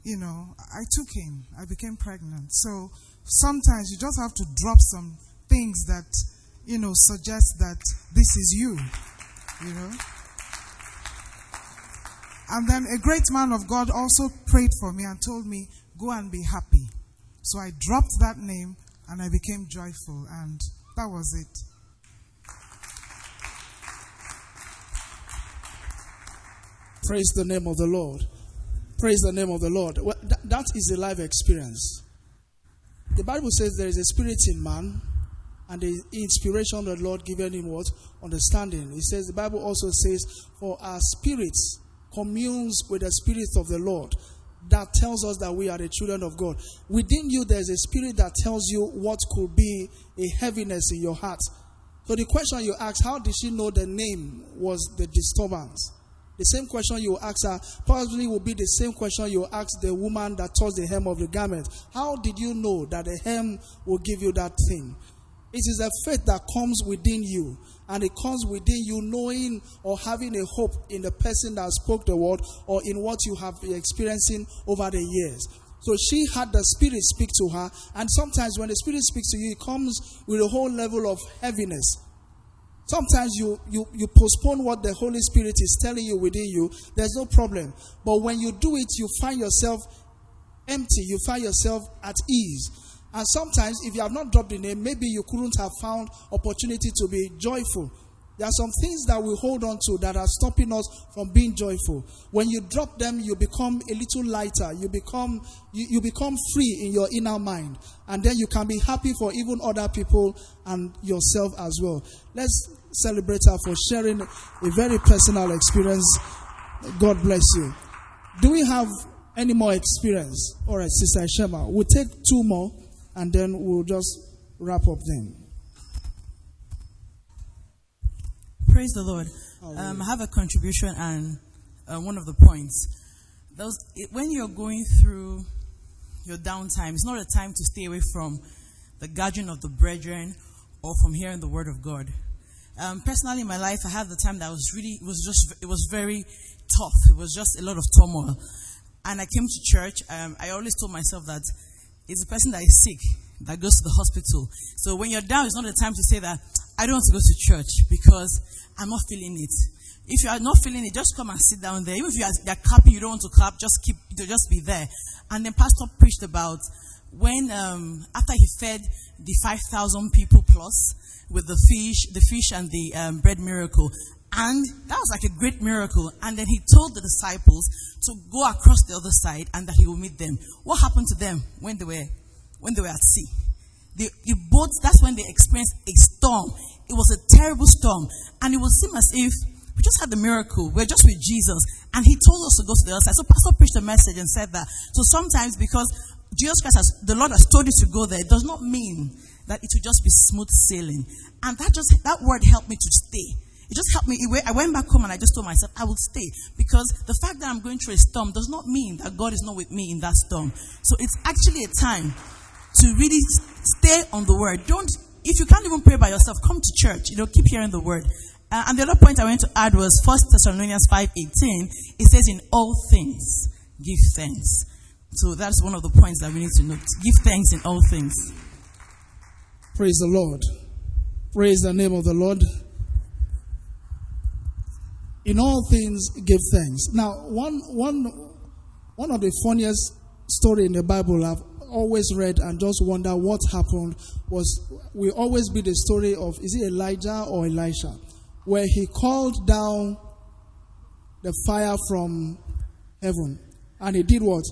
you know, I took him. I became pregnant. So sometimes you just have to drop some things that, you know, suggest that this is you, you know. And then a great man of God also prayed for me and told me, go and be happy. So I dropped that name and I became joyful, and that was it. Praise the name of the Lord. Praise the name of the Lord. Well, that, is a life experience. The Bible says there is a spirit in man, and the inspiration the Lord given him what? Understanding. It says, the Bible also says, For our spirits communes with the spirit of the Lord. That tells us that we are the children of God. Within you, there's a spirit that tells you what could be a heaviness in your heart. So the question you ask, how did she know the name was the disturbance? The same question you ask her probably will be the same question you ask the woman that touched the hem of the garment. How did you know that the hem will give you that thing? It is a faith that comes within you, and it comes within you knowing or having a hope in the person that spoke the word or in what you have been experiencing over the years. So she had the Spirit speak to her, and sometimes when the Spirit speaks to you, it comes with a whole level of heaviness. Sometimes you, you, you postpone what the Holy Spirit is telling you within you, there's no problem. But when you do it, you find yourself empty, you find yourself at ease. And sometimes, if you have not dropped the name, maybe you couldn't have found opportunity to be joyful. There are some things that we hold on to that are stopping us from being joyful. When you drop them, you become a little lighter. You become you, you become free in your inner mind, and then you can be happy for even other people and yourself as well. Let's celebrate her for sharing a very personal experience. God bless you. Do we have any more experience? All right, Sister Shema. We'll take two more, and then we'll just wrap up then. Praise the Lord. Um, I have a contribution and uh, one of the points. Those, it, when you're going through your downtime, it's not a time to stay away from the gathering of the brethren or from hearing the word of God. Um, personally, in my life, I had the time that was really, it was just, it was very tough. It was just a lot of turmoil. and I came to church, um, I always told myself that it's the person that is sick that goes to the hospital. So when you're down, it's not the time to say that I don't want to go to church because I'm not feeling it. If you are not feeling it, just come and sit down there. Even if you are, you are clapping, you don't want to clap, just keep, just be there. And then Pastor preached about when, um, after he fed the 5,000 people plus with the fish, the fish and the um, bread miracle. And that was like a great miracle. And then he told the disciples to go across the other side and that he will meet them. What happened to them when they were, when they were at sea? The, the boat, that's when they experienced a storm. It was a terrible storm. And it would seem as if we just had the miracle. We're just with Jesus. And he told us to go to the other side. So Pastor preached a message and said that. So sometimes because Jesus Christ has, the Lord has told you to go there, it does not mean that it will just be smooth sailing. And that just, that word helped me to stay. It just helped me. I went back home and I just told myself, I will stay. Because the fact that I'm going through a storm does not mean that God is not with me in that storm. So it's actually a time to really stay on the word. Don't, if you can't even pray by yourself, come to church. You know, keep hearing the word. Uh, and the other point I wanted to add was 1 Thessalonians 5.18. It says, in all things, give thanks. So that's one of the points that we need to note. Give thanks in all things. Praise the Lord. Praise the name of the Lord. In all things, give thanks. Now, one, one, one of the funniest story in the Bible I've always read and just wonder what happened was we always be the story of is it Elijah or Elisha, where he called down the fire from heaven, and he did what?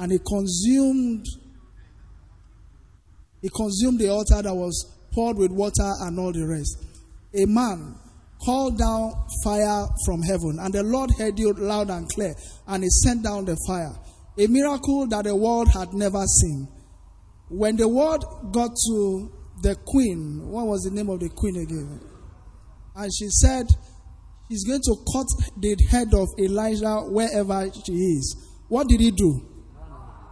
And he consumed he consumed the altar that was poured with water and all the rest. A man called down fire from heaven, and the Lord heard you loud and clear, and he sent down the fire. A miracle that the world had never seen. When the word got to the queen, what was the name of the queen again? And she said, He's going to cut the head of Elijah wherever she is. What did he do?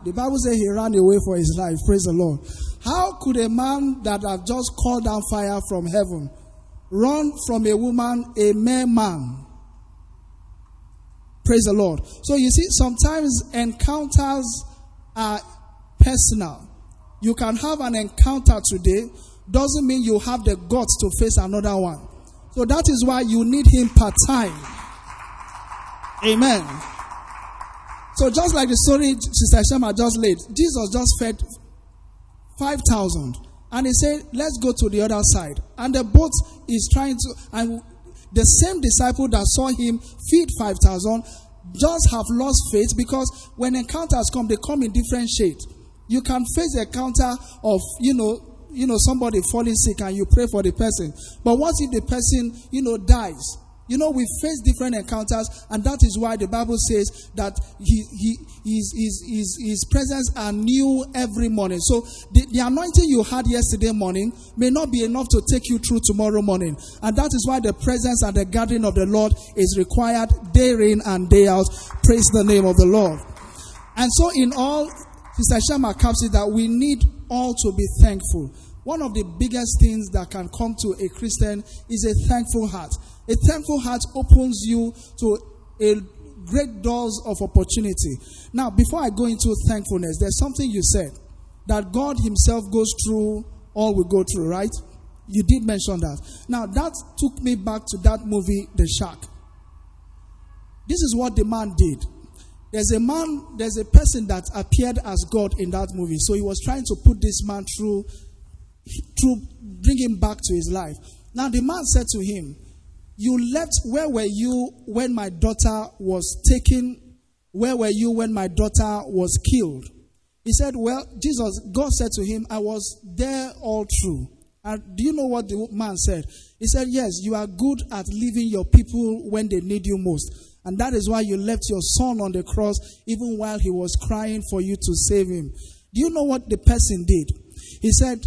The Bible says he ran away for his life. Praise the Lord. How could a man that had just called down fire from heaven run from a woman, a mere man? Praise the Lord. So you see, sometimes encounters are personal. You can have an encounter today, doesn't mean you have the guts to face another one. So that is why you need him part time. Amen. So just like the story Sister Shema just laid, Jesus just fed 5,000. And he said, let's go to the other side. And the boat is trying to, and the same disciple that saw him feed 5,000 just have lost faith because when encounters come, they come in different shades. You can face the encounter of, you know, you know, somebody falling sick and you pray for the person. But what if the person, you know, dies? You know, we face different encounters, and that is why the Bible says that he, he, his, his, his, his presence are new every morning. So the, the anointing you had yesterday morning may not be enough to take you through tomorrow morning. And that is why the presence and the gathering of the Lord is required day in and day out. Praise the name of the Lord. And so in all, Sister Shema caps it that we need all to be thankful. One of the biggest things that can come to a Christian is a thankful heart. A thankful heart opens you to a great doors of opportunity. Now, before I go into thankfulness, there's something you said that God Himself goes through all we go through, right? You did mention that. Now, that took me back to that movie, The Shack. This is what the man did. There's a man, there's a person that appeared as God in that movie. So he was trying to put this man through, through bring him back to his life. Now the man said to him, you left, where were you when my daughter was taken? Where were you when my daughter was killed? He said, Well, Jesus, God said to him, I was there all through. And do you know what the man said? He said, Yes, you are good at leaving your people when they need you most. And that is why you left your son on the cross even while he was crying for you to save him. Do you know what the person did? He said,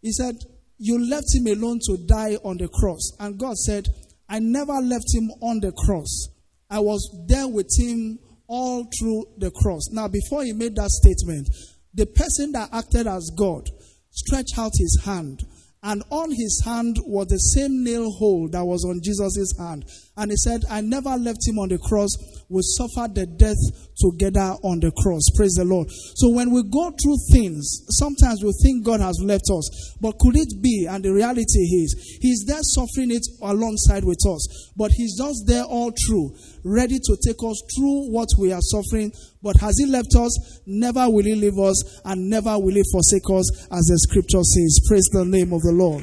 He said, You left him alone to die on the cross. And God said, I never left him on the cross. I was there with him all through the cross. Now, before he made that statement, the person that acted as God stretched out his hand And on his hand was the same nail hole that was on Jesus' hand. And he said, I never left him on the cross. We suffered the death together on the cross. Praise the Lord. So when we go through things, sometimes we think God has left us. But could it be, and the reality is, He's there suffering it alongside with us. But He's just there all through, ready to take us through what we are suffering. But has He left us? Never will He leave us, and never will He forsake us, as the scripture says. Praise the name of the Lord.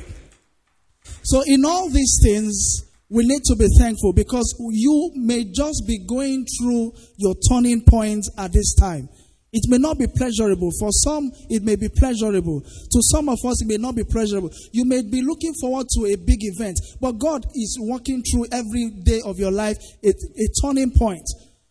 So in all these things, we need to be thankful because you may just be going through your turning point at this time. It may not be pleasurable. For some, it may be pleasurable. To some of us, it may not be pleasurable. You may be looking forward to a big event, but God is walking through every day of your life a, a turning point.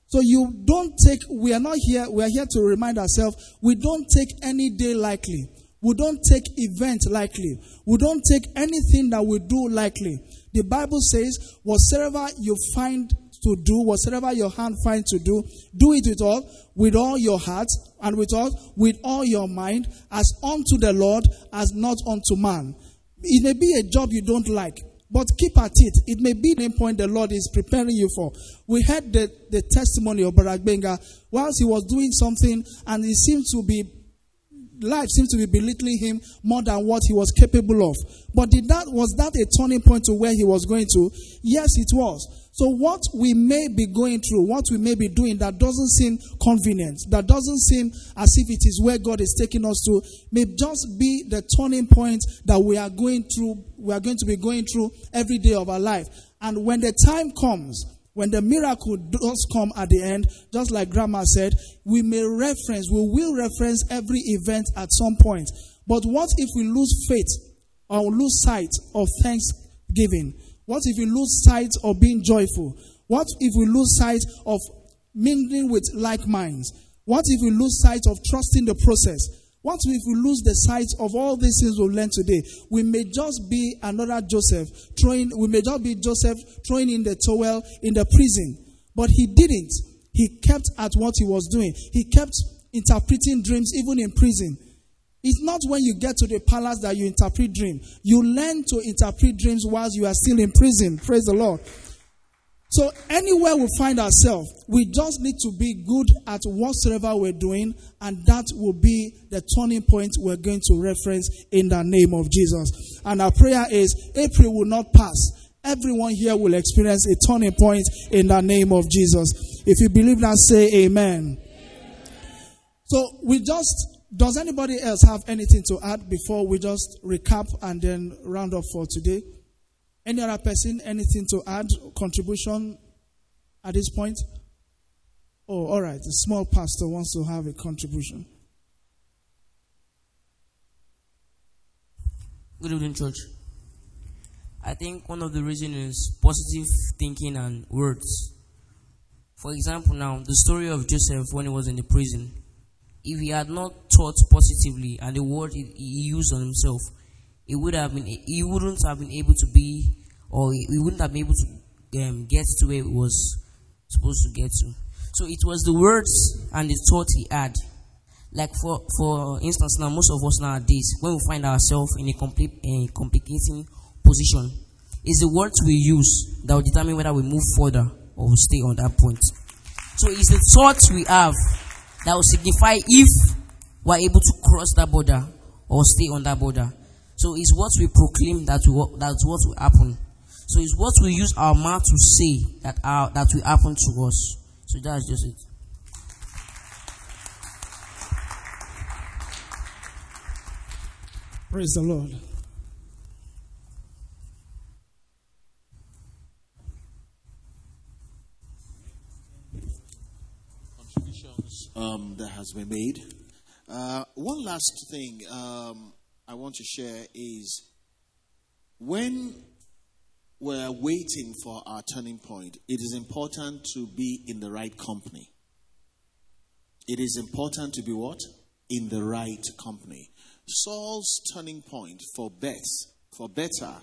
So you don't take, we are not here, we are here to remind ourselves, we don't take any day lightly. We don't take event lightly. We don't take anything that we do lightly. The Bible says, whatsoever you find to do, whatsoever your hand finds to do, do it with all, with all your heart, and with all, with all your mind, as unto the Lord, as not unto man. It may be a job you don't like, but keep at it. It may be the point the Lord is preparing you for. We heard the, the testimony of Barak Benga whilst he was doing something and he seemed to be life seemed to be belittling him more than what he was capable of. But did that was that a turning point to where he was going to? Yes, it was. So what we may be going through, what we may be doing that doesn't seem convenient, that doesn't seem as if it is where God is taking us to, may just be the turning point that we are going through, we are going to be going through every day of our life. And when the time comes, when the miracle does come at the end, just like Grandma said, we may reference, we will reference every event at some point. But what if we lose faith or lose sight of thanksgiving? What if we lose sight of being joyful? What if we lose sight of mingling with like minds? What if we lose sight of trusting the process? What if we lose the sight of all these things we've learned today? We may just be another Joseph throwing, we may just be Joseph throwing in the towel in the prison. But he didn't. He kept at what he was doing. He kept interpreting dreams even in prison. It's not when you get to the palace that you interpret dream. You learn to interpret dreams whilst you are still in prison. Praise the Lord. So anywhere we find ourselves, we just need to be good at whatsoever we're doing, and that will be the turning point we're going to reference in the name of Jesus. And our prayer is April will not pass. Everyone here will experience a turning point in the name of Jesus. If you believe that, say amen. So we just does anybody else have anything to add before we just recap and then round up for today? Any other person, anything to add, contribution at this point? Oh, all right. The small pastor wants to have a contribution. Good evening, church. I think one of the reasons is positive thinking and words. For example, now, the story of Joseph when he was in the prison. If he had not thought positively and the word he used on himself, he would have been he wouldn't have been able to be or he wouldn't have been able to um, get to where he was supposed to get to. So it was the words and the thought he had. Like for for instance, now most of us nowadays, when we find ourselves in a complete a complicating position, it's the words we use that will determine whether we move further or we stay on that point. So it's the thoughts we have that will signify if we're able to cross that border or stay on that border. So it's what we proclaim that we, that's what will happen. So it's what we use our mouth to say that our, that will happen to us. So that's just it. Praise the Lord. Contributions um, that has been made. Uh, one last thing um, I want to share is when we're waiting for our turning point, it is important to be in the right company. It is important to be what? In the right company. Saul's turning point for best, for better,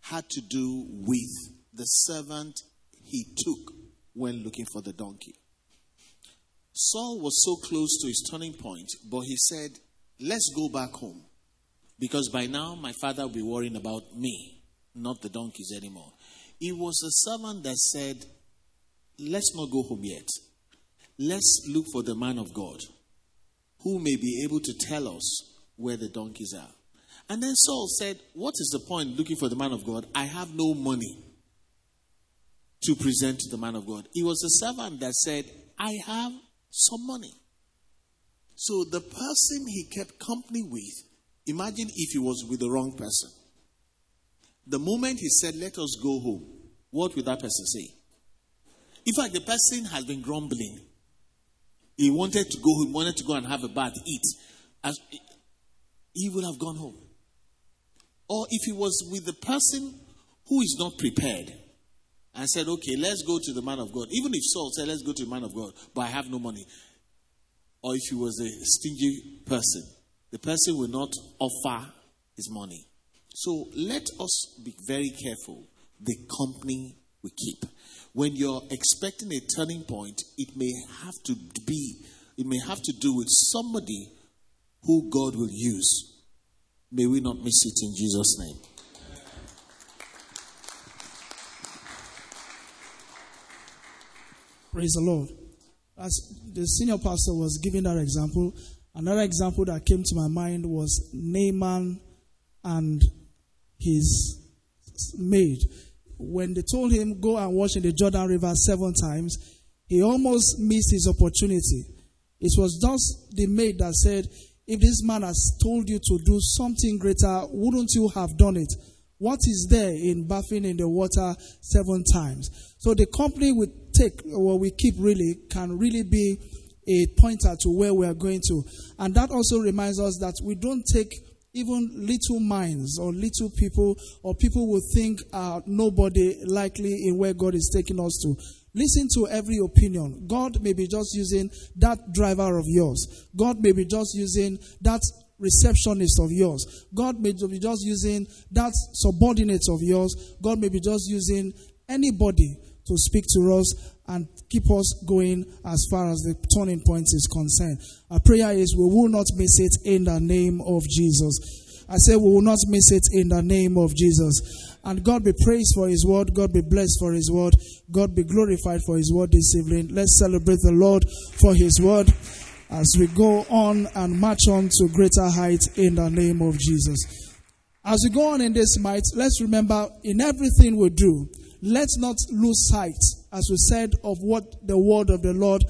had to do with the servant he took when looking for the donkey. Saul was so close to his turning point, but he said, Let's go back home. Because by now my father will be worrying about me, not the donkeys anymore. It was a servant that said, Let's not go home yet. Let's look for the man of God who may be able to tell us where the donkeys are. And then Saul said, What is the point looking for the man of God? I have no money to present to the man of God. It was a servant that said, I have some money. So the person he kept company with, imagine if he was with the wrong person. The moment he said, Let us go home, what would that person say? In fact, the person has been grumbling. He wanted to go, he wanted to go and have a bath, eat. As, he would have gone home. Or if he was with the person who is not prepared and said, Okay, let's go to the man of God. Even if Saul said, Let's go to the man of God, but I have no money. Or if he was a stingy person, the person will not offer his money. So let us be very careful the company we keep. When you're expecting a turning point, it may have to be, it may have to do with somebody who God will use. May we not miss it in Jesus' name. Praise the Lord. As the senior pastor was giving that example, another example that came to my mind was Naaman and his maid. When they told him, go and wash in the Jordan River seven times, he almost missed his opportunity. It was just the maid that said, if this man has told you to do something greater, wouldn't you have done it? What is there in bathing in the water seven times? So the company we take or we keep really can really be a pointer to where we are going to. And that also reminds us that we don't take even little minds or little people or people will think are nobody likely in where God is taking us to. Listen to every opinion. God may be just using that driver of yours. God may be just using that receptionist of yours. God may be just using that subordinate of yours. God may be just using anybody to speak to us and keep us going as far as the turning point is concerned. Our prayer is we will not miss it in the name of Jesus. I say we will not miss it in the name of Jesus. And God be praised for His word. God be blessed for His word. God be glorified for His word this evening. Let's celebrate the Lord for His word as we go on and march on to greater heights in the name of Jesus. As we go on in this might, let's remember in everything we do, let's not lose sight, as we said, of what the word of the Lord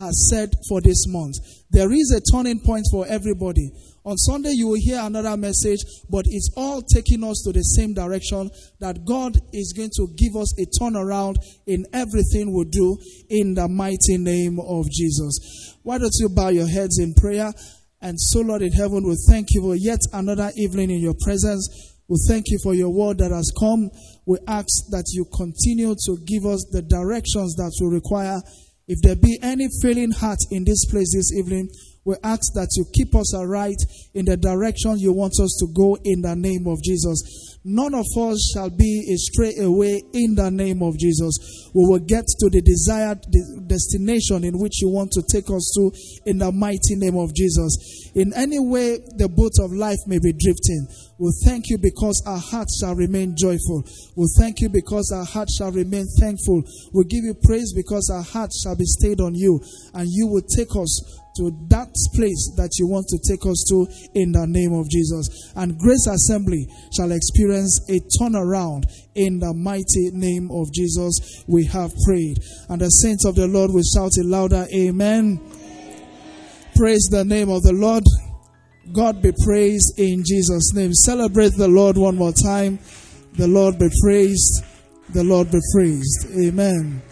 has said for this month. There is a turning point for everybody. On Sunday, you will hear another message, but it's all taking us to the same direction that God is going to give us a turnaround in everything we do in the mighty name of Jesus. Why don't you bow your heads in prayer? And so, Lord in heaven, we thank you for yet another evening in your presence. We thank you for your word that has come. We ask that you continue to give us the directions that we require. If there be any failing heart in this place this evening, we ask that you keep us aright in the direction you want us to go in the name of Jesus. None of us shall be a stray away in the name of Jesus. We will get to the desired destination in which you want to take us to in the mighty name of Jesus. In any way the boat of life may be drifting, we thank you because our hearts shall remain joyful. We thank you because our hearts shall remain thankful. We give you praise because our hearts shall be stayed on you and you will take us to that place that you want to take us to in the name of Jesus. And Grace Assembly shall experience a turnaround in the mighty name of Jesus. We have prayed. And the saints of the Lord will shout it louder, Amen. Praise the name of the Lord. God be praised in Jesus' name. Celebrate the Lord one more time. The Lord be praised. The Lord be praised. Amen.